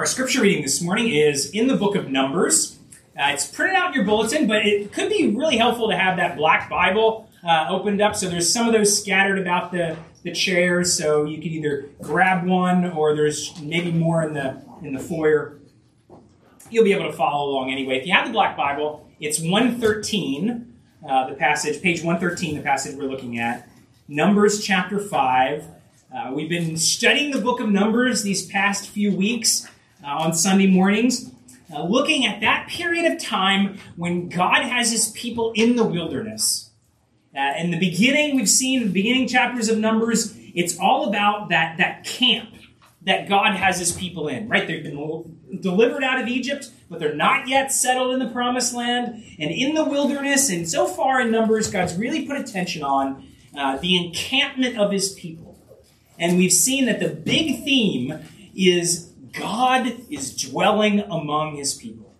Our scripture reading this morning is in the book of Numbers. Uh, it's printed out in your bulletin, but it could be really helpful to have that black Bible uh, opened up. So there's some of those scattered about the, the chairs, so you can either grab one or there's maybe more in the in the foyer. You'll be able to follow along anyway. If you have the black Bible, it's 113, uh, the passage, page 113, the passage we're looking at. Numbers chapter 5. Uh, we've been studying the book of Numbers these past few weeks on Sunday mornings, uh, looking at that period of time when God has his people in the wilderness. Uh, in the beginning, we've seen the beginning chapters of Numbers, it's all about that, that camp that God has his people in, right? They've been delivered out of Egypt, but they're not yet settled in the promised land and in the wilderness. And so far in Numbers, God's really put attention on uh, the encampment of his people. And we've seen that the big theme is God is dwelling among his people.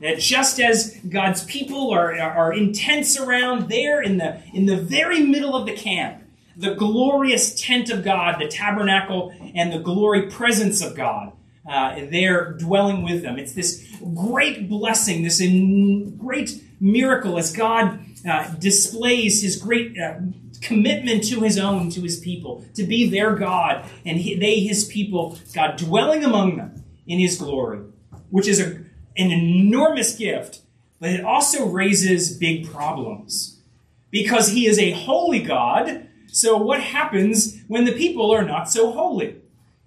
That just as God's people are, are intense around there in the, in the very middle of the camp, the glorious tent of God, the tabernacle, and the glory presence of God, uh, there dwelling with them. It's this great blessing, this in, great miracle as God uh, displays his great uh, commitment to his own, to his people, to be their God, and he, they his people, God dwelling among them in his glory, which is a, an enormous gift, but it also raises big problems. Because he is a holy God, so what happens when the people are not so holy?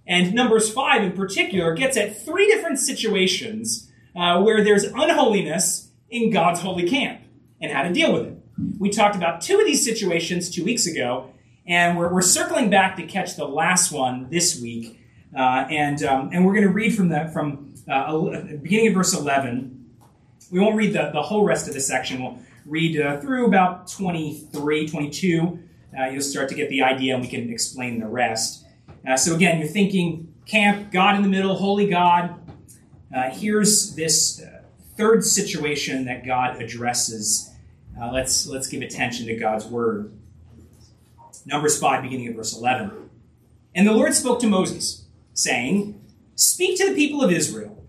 And Numbers 5 in particular gets at three different situations uh, where there's unholiness in God's holy camp and how to deal with it. We talked about two of these situations two weeks ago, and we're, we're circling back to catch the last one this week. Uh, and, um, and we're going to read from the from uh, beginning of verse 11. We won't read the, the whole rest of the section. We'll read uh, through about 23, 22. Uh, you'll start to get the idea, and we can explain the rest. Uh, so again, you're thinking camp, God in the middle, holy God. Uh, here's this third situation that God addresses uh, let's, let's give attention to God's word. Numbers 5, beginning at verse 11. And the Lord spoke to Moses, saying, Speak to the people of Israel.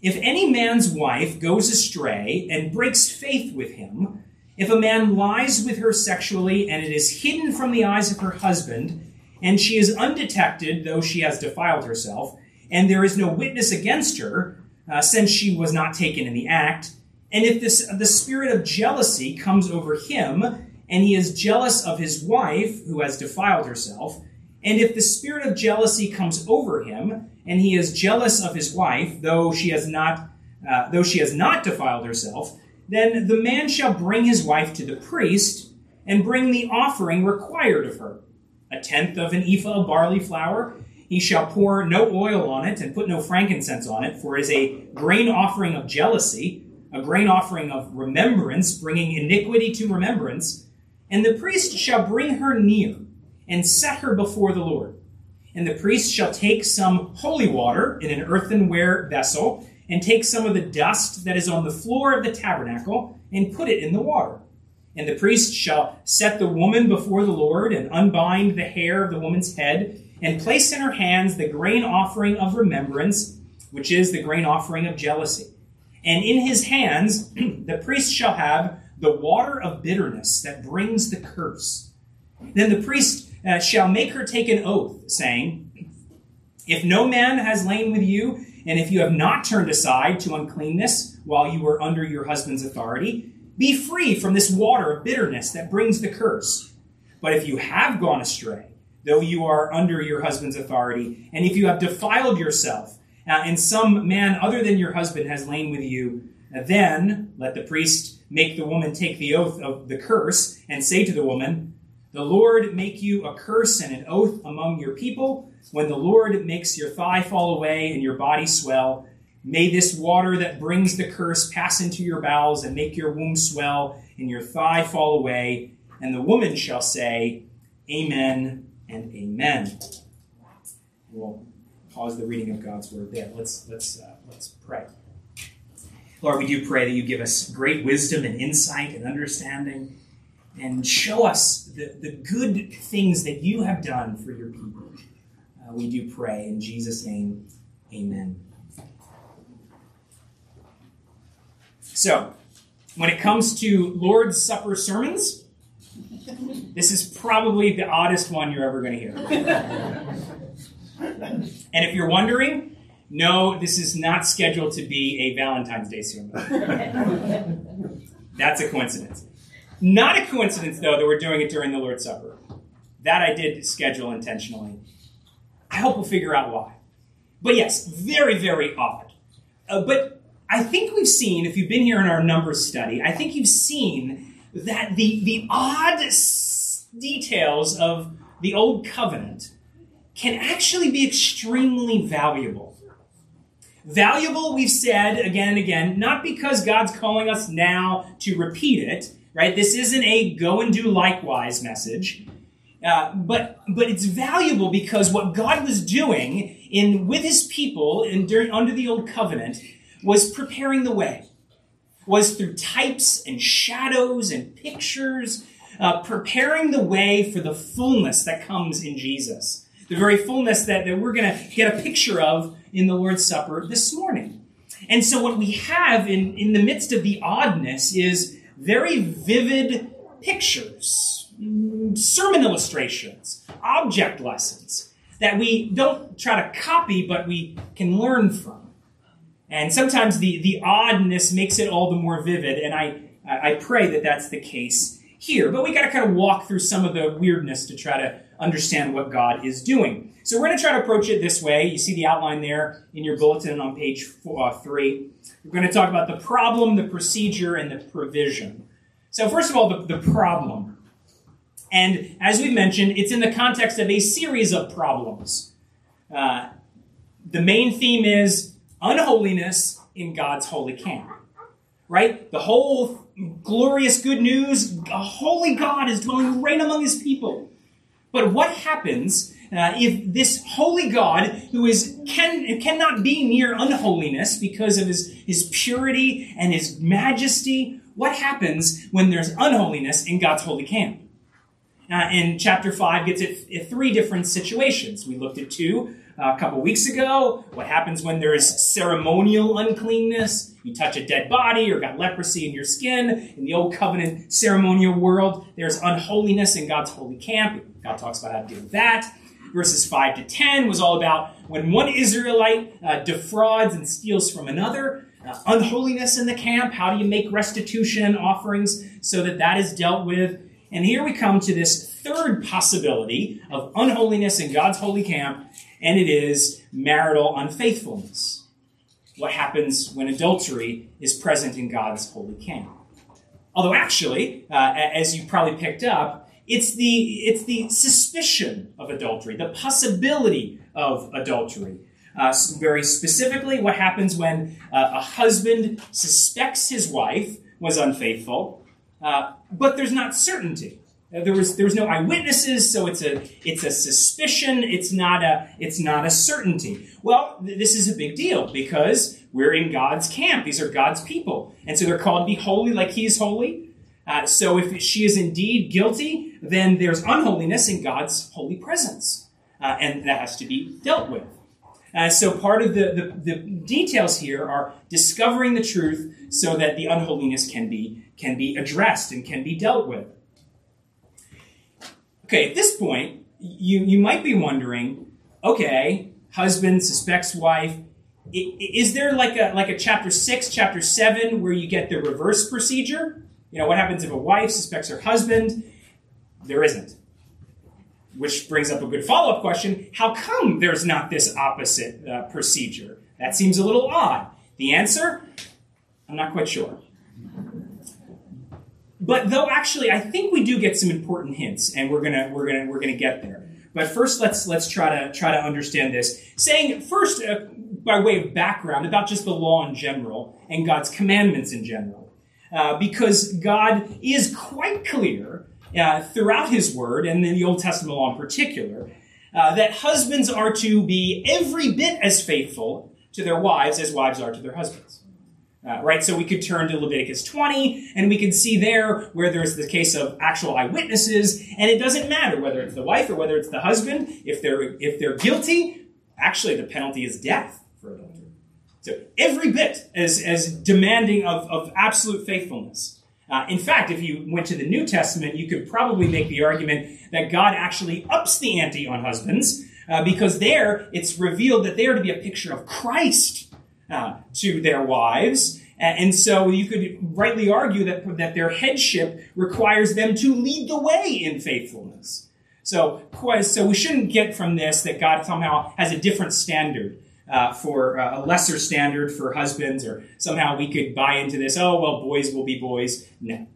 If any man's wife goes astray and breaks faith with him, if a man lies with her sexually and it is hidden from the eyes of her husband, and she is undetected, though she has defiled herself, and there is no witness against her, uh, since she was not taken in the act, and if this, the spirit of jealousy comes over him, and he is jealous of his wife who has defiled herself, and if the spirit of jealousy comes over him, and he is jealous of his wife, though she has not, uh, though she has not defiled herself, then the man shall bring his wife to the priest and bring the offering required of her, a tenth of an ephah of barley flour. He shall pour no oil on it and put no frankincense on it, for it is a grain offering of jealousy a grain offering of remembrance, bringing iniquity to remembrance. And the priest shall bring her near and set her before the Lord. And the priest shall take some holy water in an earthenware vessel, and take some of the dust that is on the floor of the tabernacle, and put it in the water. And the priest shall set the woman before the Lord, and unbind the hair of the woman's head, and place in her hands the grain offering of remembrance, which is the grain offering of jealousy. And in his hands the priest shall have the water of bitterness that brings the curse. Then the priest uh, shall make her take an oath, saying, If no man has lain with you, and if you have not turned aside to uncleanness while you were under your husband's authority, be free from this water of bitterness that brings the curse. But if you have gone astray, though you are under your husband's authority, and if you have defiled yourself, uh, and some man other than your husband has lain with you, then let the priest make the woman take the oath of the curse and say to the woman, The Lord make you a curse and an oath among your people. When the Lord makes your thigh fall away and your body swell, may this water that brings the curse pass into your bowels and make your womb swell and your thigh fall away. And the woman shall say, Amen and Amen. Well, pause the reading of God's word there. Let's let's uh, let's pray. Lord, we do pray that you give us great wisdom and insight and understanding, and show us the, the good things that you have done for your people. Uh, we do pray in Jesus' name, Amen. So, when it comes to Lord's Supper sermons, this is probably the oddest one you're ever going to hear. and if you're wondering, no, this is not scheduled to be a Valentine's Day sermon. That's a coincidence. Not a coincidence, though, that we're doing it during the Lord's Supper. That I did schedule intentionally. I hope we'll figure out why. But yes, very, very odd. Uh, but I think we've seen, if you've been here in our numbers study, I think you've seen that the, the odd s- details of the Old Covenant can actually be extremely valuable. Valuable, we've said again and again, not because God's calling us now to repeat it, right? This isn't a go and do likewise message. Uh, but but it's valuable because what God was doing in with His people in, during, under the old covenant was preparing the way, was through types and shadows and pictures, uh, preparing the way for the fullness that comes in Jesus, the very fullness that, that we're going to get a picture of in the Lord's Supper this morning. And so what we have in, in the midst of the oddness is very vivid pictures, sermon illustrations, object lessons that we don't try to copy, but we can learn from. And sometimes the, the oddness makes it all the more vivid, and I, I pray that that's the case here. But we got to kind of walk through some of the weirdness to try to understand what God is doing. So we're going to try to approach it this way. You see the outline there in your bulletin on page four, uh, three. We're going to talk about the problem, the procedure, and the provision. So, first of all, the, the problem. And as we mentioned, it's in the context of a series of problems. Uh, the main theme is unholiness in God's holy camp. Right? The whole glorious good news a holy God is dwelling right among his people. But what happens uh, if this holy God, who is can cannot be near unholiness because of his, his purity and his majesty, what happens when there's unholiness in God's holy camp? Uh, and chapter 5 gets at, at, three different situations. We looked at two a couple weeks ago. What happens when there is ceremonial uncleanness? You touch a dead body or got leprosy in your skin. In the old covenant ceremonial world, there's unholiness in God's holy camp. God talks about how to deal with that. Verses 5 to 10 was all about when one Israelite uh, defrauds and steals from another. Uh, unholiness in the camp. How do you make restitution offerings so that that is dealt with? And here we come to this third possibility of unholiness in God's holy camp, and it is marital unfaithfulness. What happens when adultery is present in God's holy camp? Although, actually, uh, as you probably picked up, it's the, it's the suspicion of adultery, the possibility of adultery. Uh, very specifically, what happens when uh, a husband suspects his wife was unfaithful, uh, but there's not certainty. Uh, there was there was no eyewitnesses, so it's a it's a suspicion. It's not a it's not a certainty. Well, th- this is a big deal because we're in God's camp. These are God's people, and so they're called to be holy like He is holy. Uh, so if she is indeed guilty, then there's unholiness in God's holy presence, uh, and that has to be dealt with. Uh, so part of the, the, the, details here are discovering the truth so that the unholiness can be, can be addressed and can be dealt with. Okay, at this point, you, you might be wondering, okay, husband suspects wife. Is there like a, like a chapter 6, chapter 7 where you get the reverse procedure? You know, what happens if a wife suspects her husband? There isn't. Which brings up a good follow up question how come there's not this opposite uh, procedure? That seems a little odd. The answer? I'm not quite sure. But though actually I think we do get some important hints and we're to we're to we're to get there. But first let's let's try to try to understand this. Saying first uh, by way of background about just the law in general and God's commandments in general. Uh, because God is quite clear uh, throughout his word, and in the Old Testament law in particular, uh, that husbands are to be every bit as faithful to their wives as wives are to their husbands. Uh, right? So we could turn to Leviticus 20, and we can see there where there's the case of actual eyewitnesses, and it doesn't matter whether it's the wife or whether it's the husband. If they're if they're guilty, actually the penalty is death for adultery. So every bit as, as demanding of, of absolute faithfulness. Uh, in fact, if you went to the New Testament, you could probably make the argument that God actually ups the ante on husbands uh, because there it's revealed that they are to be a picture of Christ uh, to their wives. And so you could rightly argue that, that their headship requires them to lead the way in faithfulness. So, so we shouldn't get from this that God somehow has a different standard uh, for uh, a lesser standard for husbands, or somehow we could buy into this, oh, well, boys will be boys. No.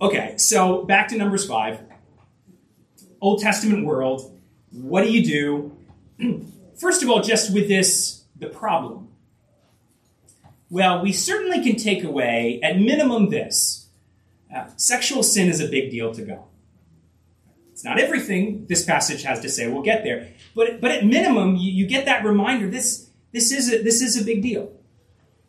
Okay, so back to Numbers 5. Old Testament world, what do you do? First of all, just with this, the problem. Well, we certainly can take away, at minimum, this uh, sexual sin is a big deal to God. It's not everything this passage has to say. We'll get there. But, but at minimum, you, you get that reminder this, this, is a, this is a big deal.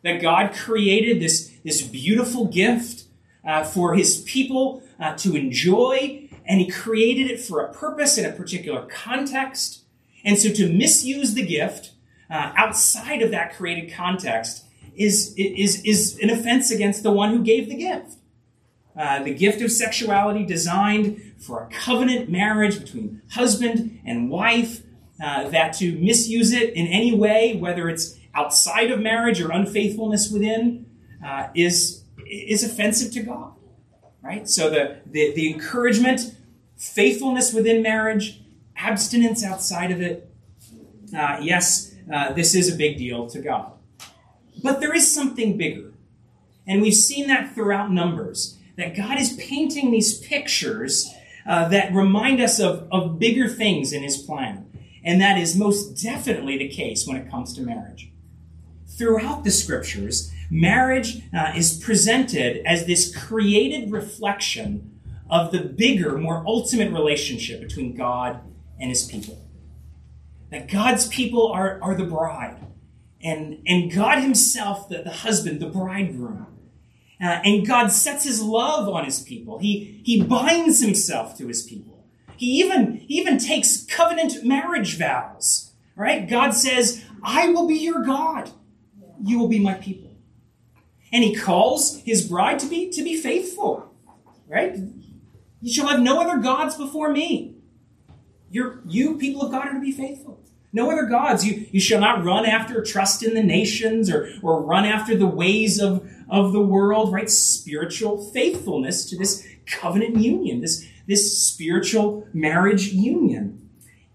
That God created this, this beautiful gift uh, for his people uh, to enjoy, and he created it for a purpose in a particular context. And so to misuse the gift uh, outside of that created context is, is, is an offense against the one who gave the gift. Uh, the gift of sexuality designed for a covenant marriage between husband and wife, uh, that to misuse it in any way, whether it's outside of marriage or unfaithfulness within, uh, is, is offensive to God. Right? So the, the, the encouragement, faithfulness within marriage, abstinence outside of it, uh, yes, uh, this is a big deal to God. But there is something bigger. And we've seen that throughout Numbers that God is painting these pictures uh, that remind us of, of bigger things in His plan. And that is most definitely the case when it comes to marriage. Throughout the scriptures, marriage uh, is presented as this created reflection of the bigger, more ultimate relationship between God and His people. That God's people are, are the bride, and, and God Himself, the, the husband, the bridegroom. Uh, and God sets his love on his people. He, he binds himself to his people. He even, he even takes covenant marriage vows. Right? God says, I will be your God. You will be my people. And he calls his bride to be, to be faithful. Right? You shall have no other gods before me. You're, you, people of God, are to be faithful. No other gods. You, you shall not run after trust in the nations or, or run after the ways of, of the world, right? Spiritual faithfulness to this covenant union, this, this spiritual marriage union.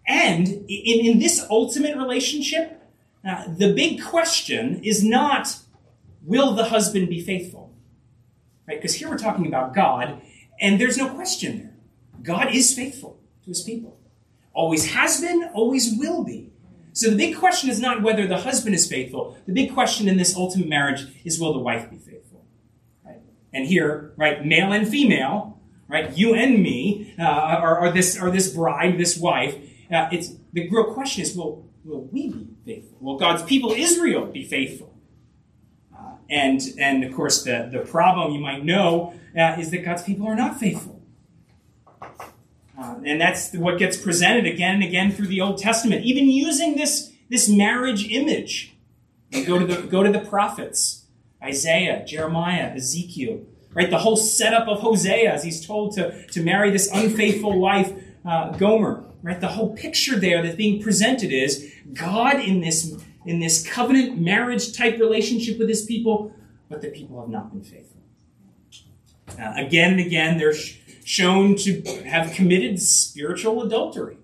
And in, in this ultimate relationship, uh, the big question is not, will the husband be faithful? Right? Because here we're talking about God, and there's no question there. God is faithful to his people. Always has been, always will be. So the big question is not whether the husband is faithful. The big question in this ultimate marriage is will the wife be faithful? Right? And here, right, male and female, right, you and me, uh, are, are, this are this bride, this wife. Uh, it's the real question is will will we be faithful? Will God's people Israel be faithful? Uh, and and of course the the problem you might know uh, is that God's people are not faithful. Uh, and that's what gets presented again and again through the Old Testament, even using this, this marriage image. You go to the go to the prophets, Isaiah, Jeremiah, Ezekiel, right? The whole setup of Hosea as he's told to, to marry this unfaithful wife, uh, Gomer, right? The whole picture there that's being presented is God in this in this covenant marriage type relationship with his people, but the people have not been faithful. Uh, again and again, there's shown to have committed spiritual adultery,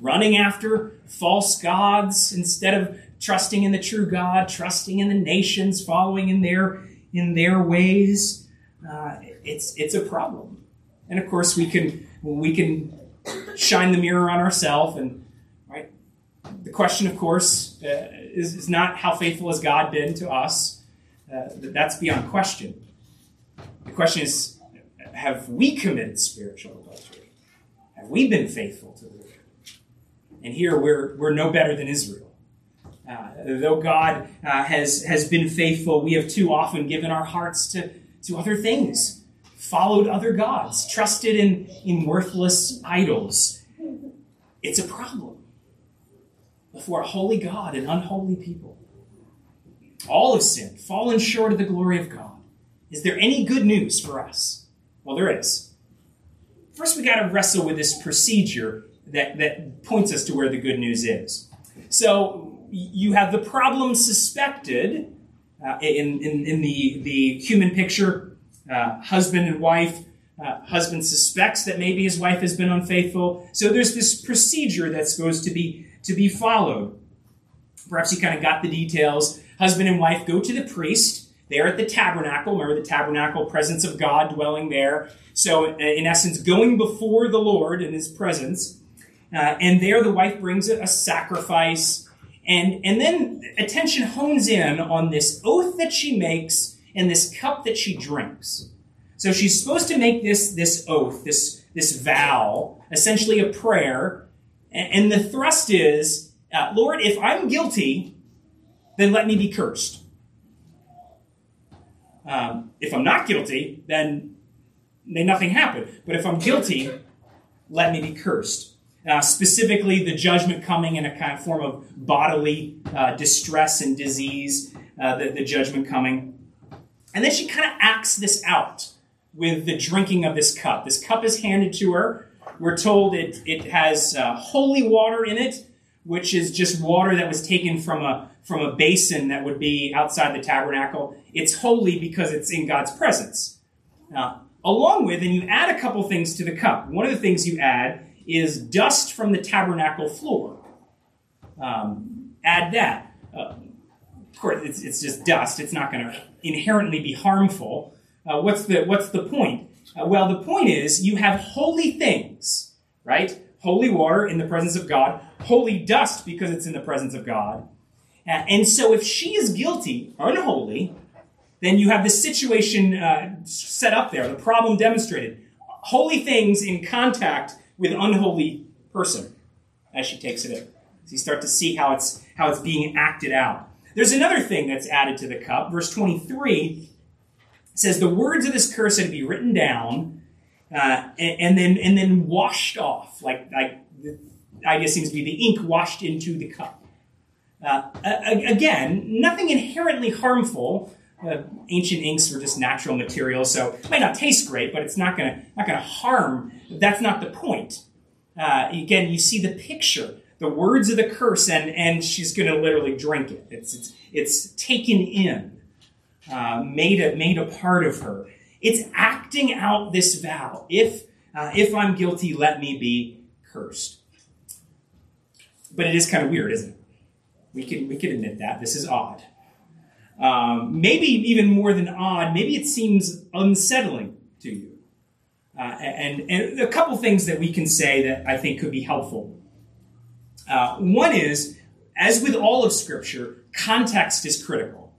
running after false gods instead of trusting in the true God, trusting in the nations, following in their in their ways. Uh, it's it's a problem, and of course we can we can shine the mirror on ourselves and right. The question, of course, uh, is, is not how faithful has God been to us. Uh, that's beyond question. The question is have we committed spiritual adultery? Have we been faithful to the Lord? And here we're, we're no better than Israel. Uh, though God uh, has, has been faithful, we have too often given our hearts to, to other things, followed other gods, trusted in, in worthless idols. It's a problem before a holy God and unholy people. All have sinned, fallen short of the glory of God. Is there any good news for us? Well, there is. First, we got to wrestle with this procedure that, that points us to where the good news is. So, you have the problem suspected uh, in, in, in the, the human picture uh, husband and wife. Uh, husband suspects that maybe his wife has been unfaithful. So there's this procedure that's supposed to be to be followed. Perhaps you kind of got the details. Husband and wife go to the priest. They're at the tabernacle. Remember the tabernacle, presence of God dwelling there. So, in essence, going before the Lord in his presence. Uh, and there the wife brings a, a sacrifice. And, and then attention hones in on this oath that she makes and this cup that she drinks. So she's supposed to make this, this oath, this, this vow, essentially a prayer. And, and the thrust is, uh, Lord, if I'm guilty, then let me be cursed. Um, if I'm not guilty, then may nothing happen. But if I'm guilty, let me be cursed. Uh, specifically, the judgment coming in a kind of form of bodily uh, distress and disease, uh, the, the judgment coming. And then she kind of acts this out with the drinking of this cup. This cup is handed to her. We're told it, it has uh, holy water in it, which is just water that was taken from a, from a basin that would be outside the tabernacle. It's holy because it's in God's presence. Now, along with, and you add a couple things to the cup. One of the things you add is dust from the tabernacle floor. Um, add that. Uh, of course, it's, it's just dust. It's not going to inherently be harmful. Uh, what's the what's the point? Uh, well, the point is you have holy things, right? Holy water in the presence of God, holy dust because it's in the presence of God. Uh, and so, if she is guilty, unholy, then you have the situation uh, set up there, the problem demonstrated. Holy things in contact with unholy person as she takes it in. So you start to see how it's how it's being acted out. There's another thing that's added to the cup. Verse 23 says, The words of this curse are to be written down uh, and, and, then, and then washed off. Like, like the idea seems to be the ink washed into the cup. Uh, again, nothing inherently harmful. Uh, ancient inks were just natural materials, so it might not taste great, but it's not going to not to harm. That's not the point. Uh, again, you see the picture the words of the curse, and, and she's going to literally drink it. It's, it's, it's taken in, uh, made, a, made a part of her. It's acting out this vow. If, uh, if I'm guilty, let me be cursed. But it is kind of weird, isn't it? We can, we can admit that. This is odd. Um, maybe even more than odd, maybe it seems unsettling to you. Uh, and, and a couple things that we can say that I think could be helpful uh, one is, as with all of Scripture, context is critical,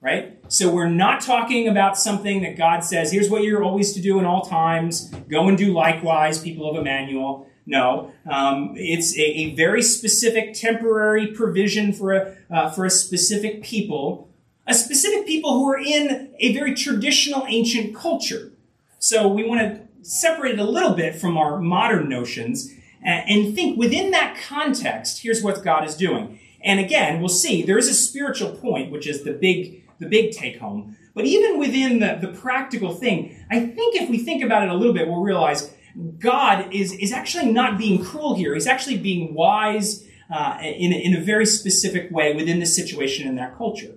right? So we're not talking about something that God says, here's what you're always to do in all times, go and do likewise, people of Emmanuel. No, um, it's a, a, very specific temporary provision for a, uh, for a specific people, a specific people who are in a very traditional ancient culture. So we want to separate it a little bit from our modern notions and think within that context, here's what God is doing. And again, we'll see there is a spiritual point, which is the big, the big take home. But even within the, the practical thing, I think if we think about it a little bit, we'll realize God is, is actually not being cruel here. He's actually being wise uh, in, in a very specific way within the situation in that culture.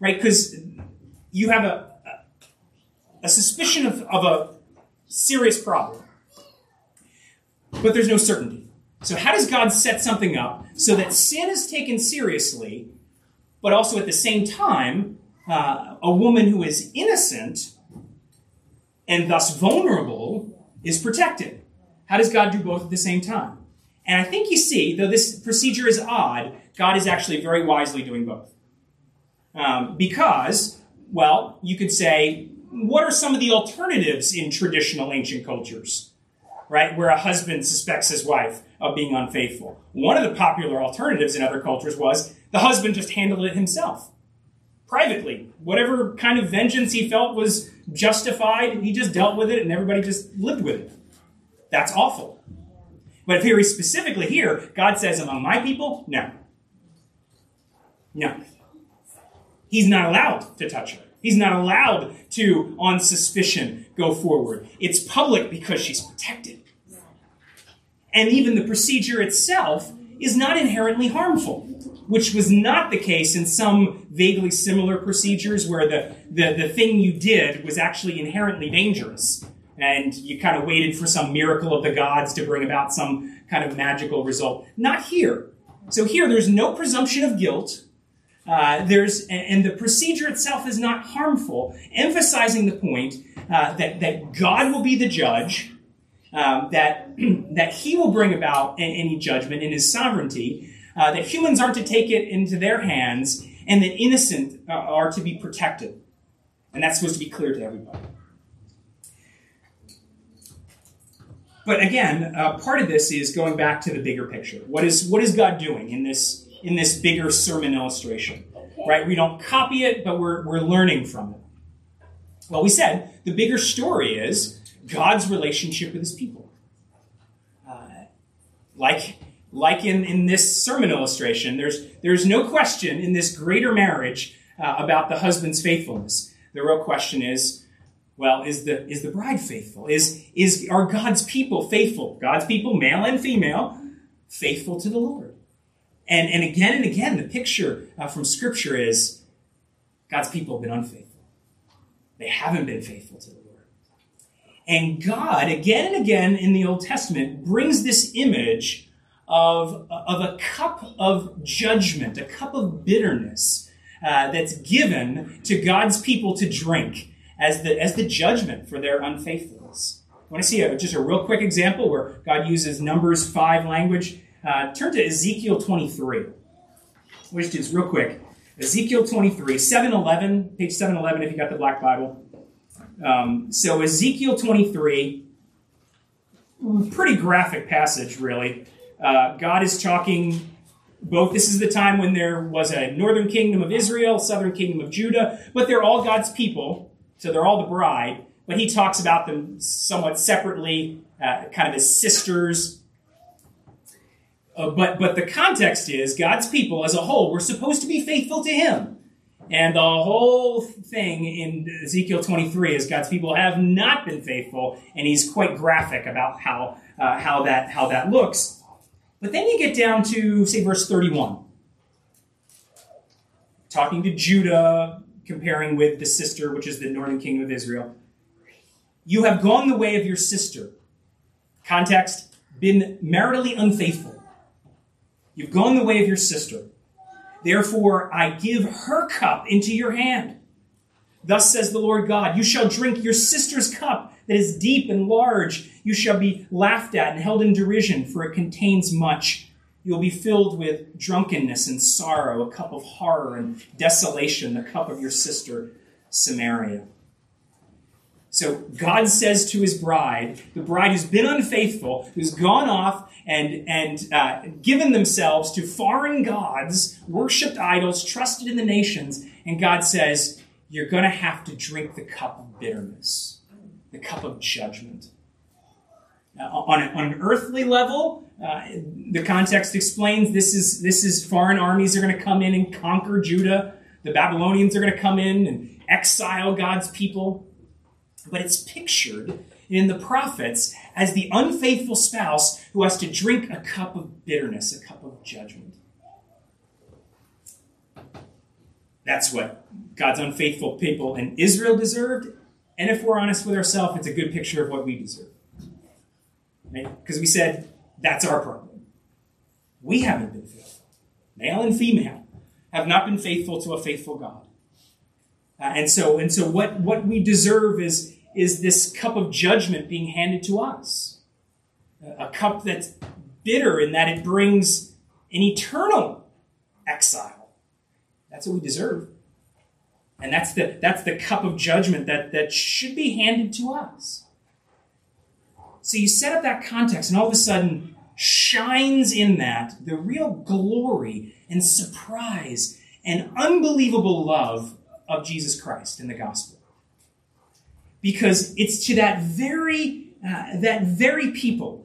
Right? Because you have a, a suspicion of, of a serious problem but there's no certainty. So, how does God set something up so that sin is taken seriously, but also at the same time, uh, a woman who is innocent and thus vulnerable is protected? How does God do both at the same time? And I think you see, though this procedure is odd, God is actually very wisely doing both. Um, because, well, you could say, what are some of the alternatives in traditional ancient cultures? right, where a husband suspects his wife of being unfaithful. One of the popular alternatives in other cultures was the husband just handled it himself, privately. Whatever kind of vengeance he felt was justified, he just dealt with it and everybody just lived with it. That's awful. But very specifically here, God says, among my people, no. No. He's not allowed to touch her. He's not allowed to, on suspicion, go forward. It's public because she's protected. And even the procedure itself is not inherently harmful, which was not the case in some vaguely similar procedures where the, the, the thing you did was actually inherently dangerous. And you kind of waited for some miracle of the gods to bring about some kind of magical result. Not here. So here, there's no presumption of guilt. Uh, there's and the procedure itself is not harmful, emphasizing the point uh, that that God will be the judge, um, that that He will bring about any judgment in His sovereignty, uh, that humans aren't to take it into their hands, and that innocent uh, are to be protected, and that's supposed to be clear to everybody. But again, uh, part of this is going back to the bigger picture. What is what is God doing in this in this bigger sermon illustration? Right? We don't copy it, but we're we're learning from it. Well, we said the bigger story is God's relationship with His people. Uh, like like in, in this sermon illustration, there's there's no question in this greater marriage uh, about the husband's faithfulness. The real question is well, is the is the bride faithful? Is is are God's people faithful? God's people, male and female, faithful to the Lord. And and again and again, the picture uh, from Scripture is God's people have been unfaithful. They haven't been faithful to the Lord. And God, again and again in the Old Testament, brings this image of, of a cup of judgment, a cup of bitterness uh, that's given to God's people to drink as the, as the judgment for their unfaithfulness. Want to see a, just a real quick example where God uses Numbers 5 language? Uh, turn to Ezekiel 23. Which is real quick. Ezekiel 23, 711, page 711 if you got the Black Bible. Um, so Ezekiel 23, pretty graphic passage, really. Uh, God is talking both. This is the time when there was a northern kingdom of Israel, southern kingdom of Judah, but they're all God's people. So they're all the bride, but he talks about them somewhat separately, uh, kind of as sisters. Uh, but, but the context is God's people as a whole were supposed to be faithful to him. And the whole thing in Ezekiel 23 is God's people have not been faithful, and he's quite graphic about how, uh, how, that, how that looks. But then you get down to, say, verse 31. Talking to Judah, comparing with the sister, which is the northern kingdom of Israel. You have gone the way of your sister. Context, been maritally unfaithful. You've gone the way of your sister. Therefore, I give her cup into your hand. Thus says the Lord God, you shall drink your sister's cup that is deep and large. You shall be laughed at and held in derision, for it contains much. You'll be filled with drunkenness and sorrow, a cup of horror and desolation, the cup of your sister Samaria. So God says to his bride, the bride who's been unfaithful, who's gone off and, and uh, given themselves to foreign gods, worshipped idols, trusted in the nations, and God says, You're going to have to drink the cup of bitterness, the cup of judgment. Now, on, on an earthly level, uh, the context explains this is this is foreign armies are going to come in and conquer Judah. The Babylonians are going to come in and exile God's people. But it's pictured in the prophets as the unfaithful spouse who has to drink a cup of bitterness, a cup of judgment. That's what God's unfaithful people in Israel deserved. And if we're honest with ourselves, it's a good picture of what we deserve. Because right? we said that's our problem. We haven't been faithful. Male and female have not been faithful to a faithful God. Uh, and so, and so what, what we deserve is, is this cup of judgment being handed to us. A cup that's bitter in that it brings an eternal exile. That's what we deserve. And that's the, that's the cup of judgment that, that should be handed to us. So you set up that context, and all of a sudden, shines in that the real glory and surprise and unbelievable love of Jesus Christ in the gospel. Because it's to that very, uh, that very people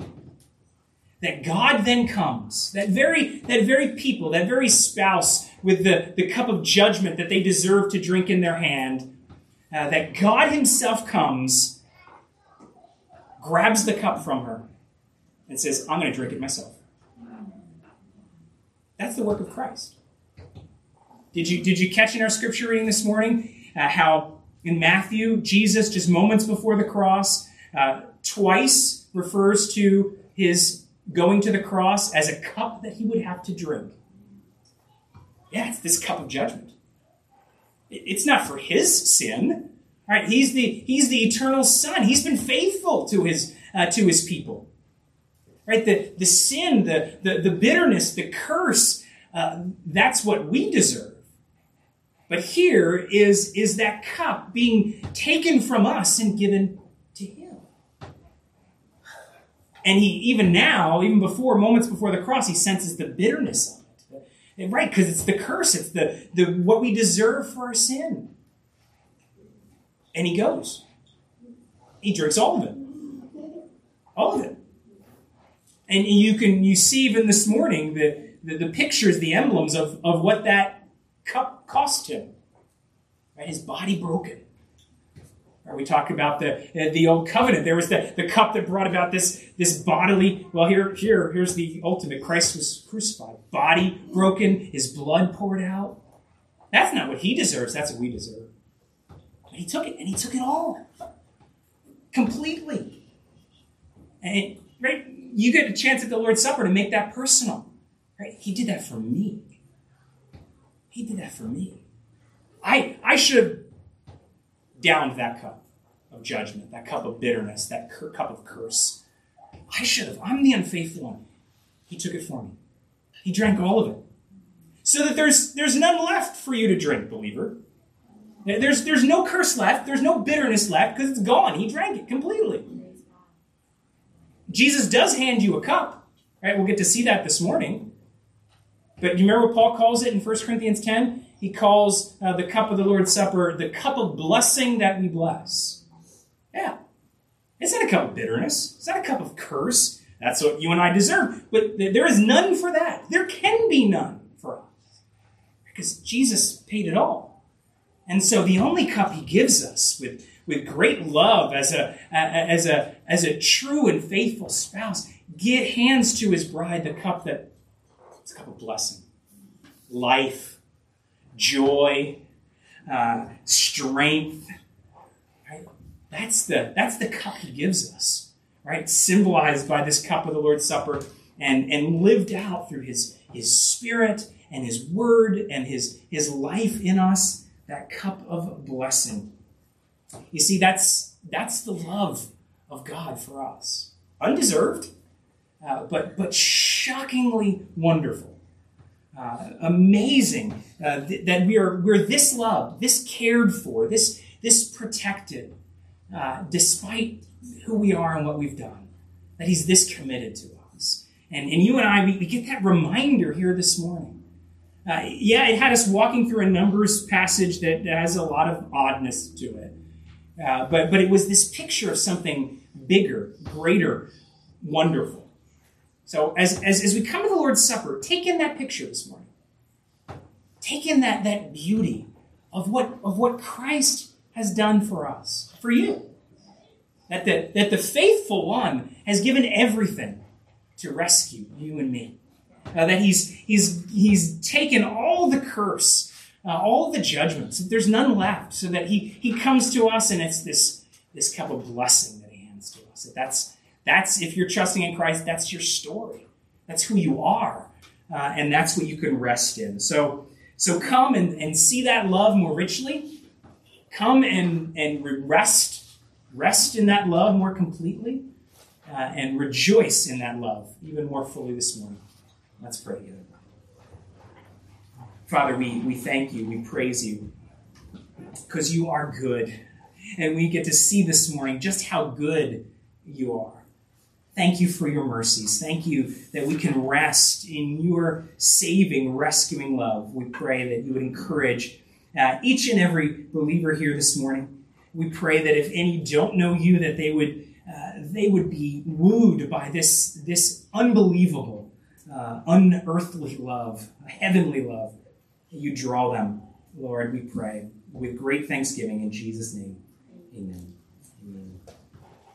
that God then comes, that very, that very people, that very spouse with the, the cup of judgment that they deserve to drink in their hand, uh, that God Himself comes, grabs the cup from her, and says, I'm going to drink it myself. That's the work of Christ. Did you, did you catch in our scripture reading this morning uh, how in Matthew, Jesus, just moments before the cross, uh, twice refers to his going to the cross as a cup that he would have to drink? Yeah, it's this cup of judgment. It's not for his sin. Right? He's the he's the eternal Son. He's been faithful to his uh, to his people. Right? The the sin, the the, the bitterness, the curse. Uh, that's what we deserve. But here is, is that cup being taken from us and given to him. And he, even now, even before, moments before the cross, he senses the bitterness of it. Right, because it's the curse, it's the, the what we deserve for our sin. And he goes. He drinks all of it. All of it. And you can you see even this morning the, the, the pictures, the emblems of, of what that cost him. Right? His body broken. Right? We talk about the, uh, the old covenant. There was the, the cup that brought about this, this bodily, well, here, here, here's the ultimate. Christ was crucified. Body broken, his blood poured out. That's not what he deserves, that's what we deserve. But he took it, and he took it all. Completely. And right, you get a chance at the Lord's Supper to make that personal. Right? He did that for me. He did that for me. I, I should have downed that cup of judgment, that cup of bitterness, that cur- cup of curse. I should have. I'm the unfaithful one. He took it for me. He drank all of it. So that there's, there's none left for you to drink, believer. There's, there's no curse left. There's no bitterness left because it's gone. He drank it completely. Jesus does hand you a cup. Right? We'll get to see that this morning. But you remember what Paul calls it in 1 Corinthians 10? He calls uh, the cup of the Lord's Supper the cup of blessing that we bless. Yeah. It's not a cup of bitterness. It's not a cup of curse. That's what you and I deserve. But there is none for that. There can be none for us. Because Jesus paid it all. And so the only cup he gives us with, with great love as a, as, a, as a true and faithful spouse, get hands to his bride the cup that it's a cup of blessing, life, joy, uh, strength. Right? That's the that's the cup he gives us, right? Symbolized by this cup of the Lord's Supper and, and lived out through his, his spirit and his word and his, his life in us, that cup of blessing. You see, that's that's the love of God for us. Undeserved, uh, but, but shockingly wonderful. Uh, amazing uh, th- that we are, we're this loved, this cared for, this, this protected, uh, despite who we are and what we've done. That He's this committed to us. And, and you and I, we, we get that reminder here this morning. Uh, yeah, it had us walking through a Numbers passage that has a lot of oddness to it. Uh, but, but it was this picture of something bigger, greater, wonderful. So as, as, as we come to the Lord's Supper, take in that picture this morning. Take in that, that beauty of what, of what Christ has done for us, for you. That the, that the faithful one has given everything to rescue you and me. Uh, that he's, he's, he's taken all the curse, uh, all the judgments. There's none left. So that he, he comes to us and it's this, this cup of blessing that he hands to us. That that's, that's, if you're trusting in Christ, that's your story. That's who you are. Uh, and that's what you can rest in. So, so come and, and see that love more richly. Come and, and rest, rest in that love more completely. Uh, and rejoice in that love even more fully this morning. Let's pray together. Father, we, we thank you, we praise you, because you are good. And we get to see this morning just how good you are. Thank you for your mercies. Thank you that we can rest in your saving, rescuing love. We pray that you would encourage uh, each and every believer here this morning. We pray that if any don't know you, that they would uh, they would be wooed by this, this unbelievable, uh, unearthly love, heavenly love. You draw them, Lord, we pray, with great thanksgiving in Jesus' name. Amen.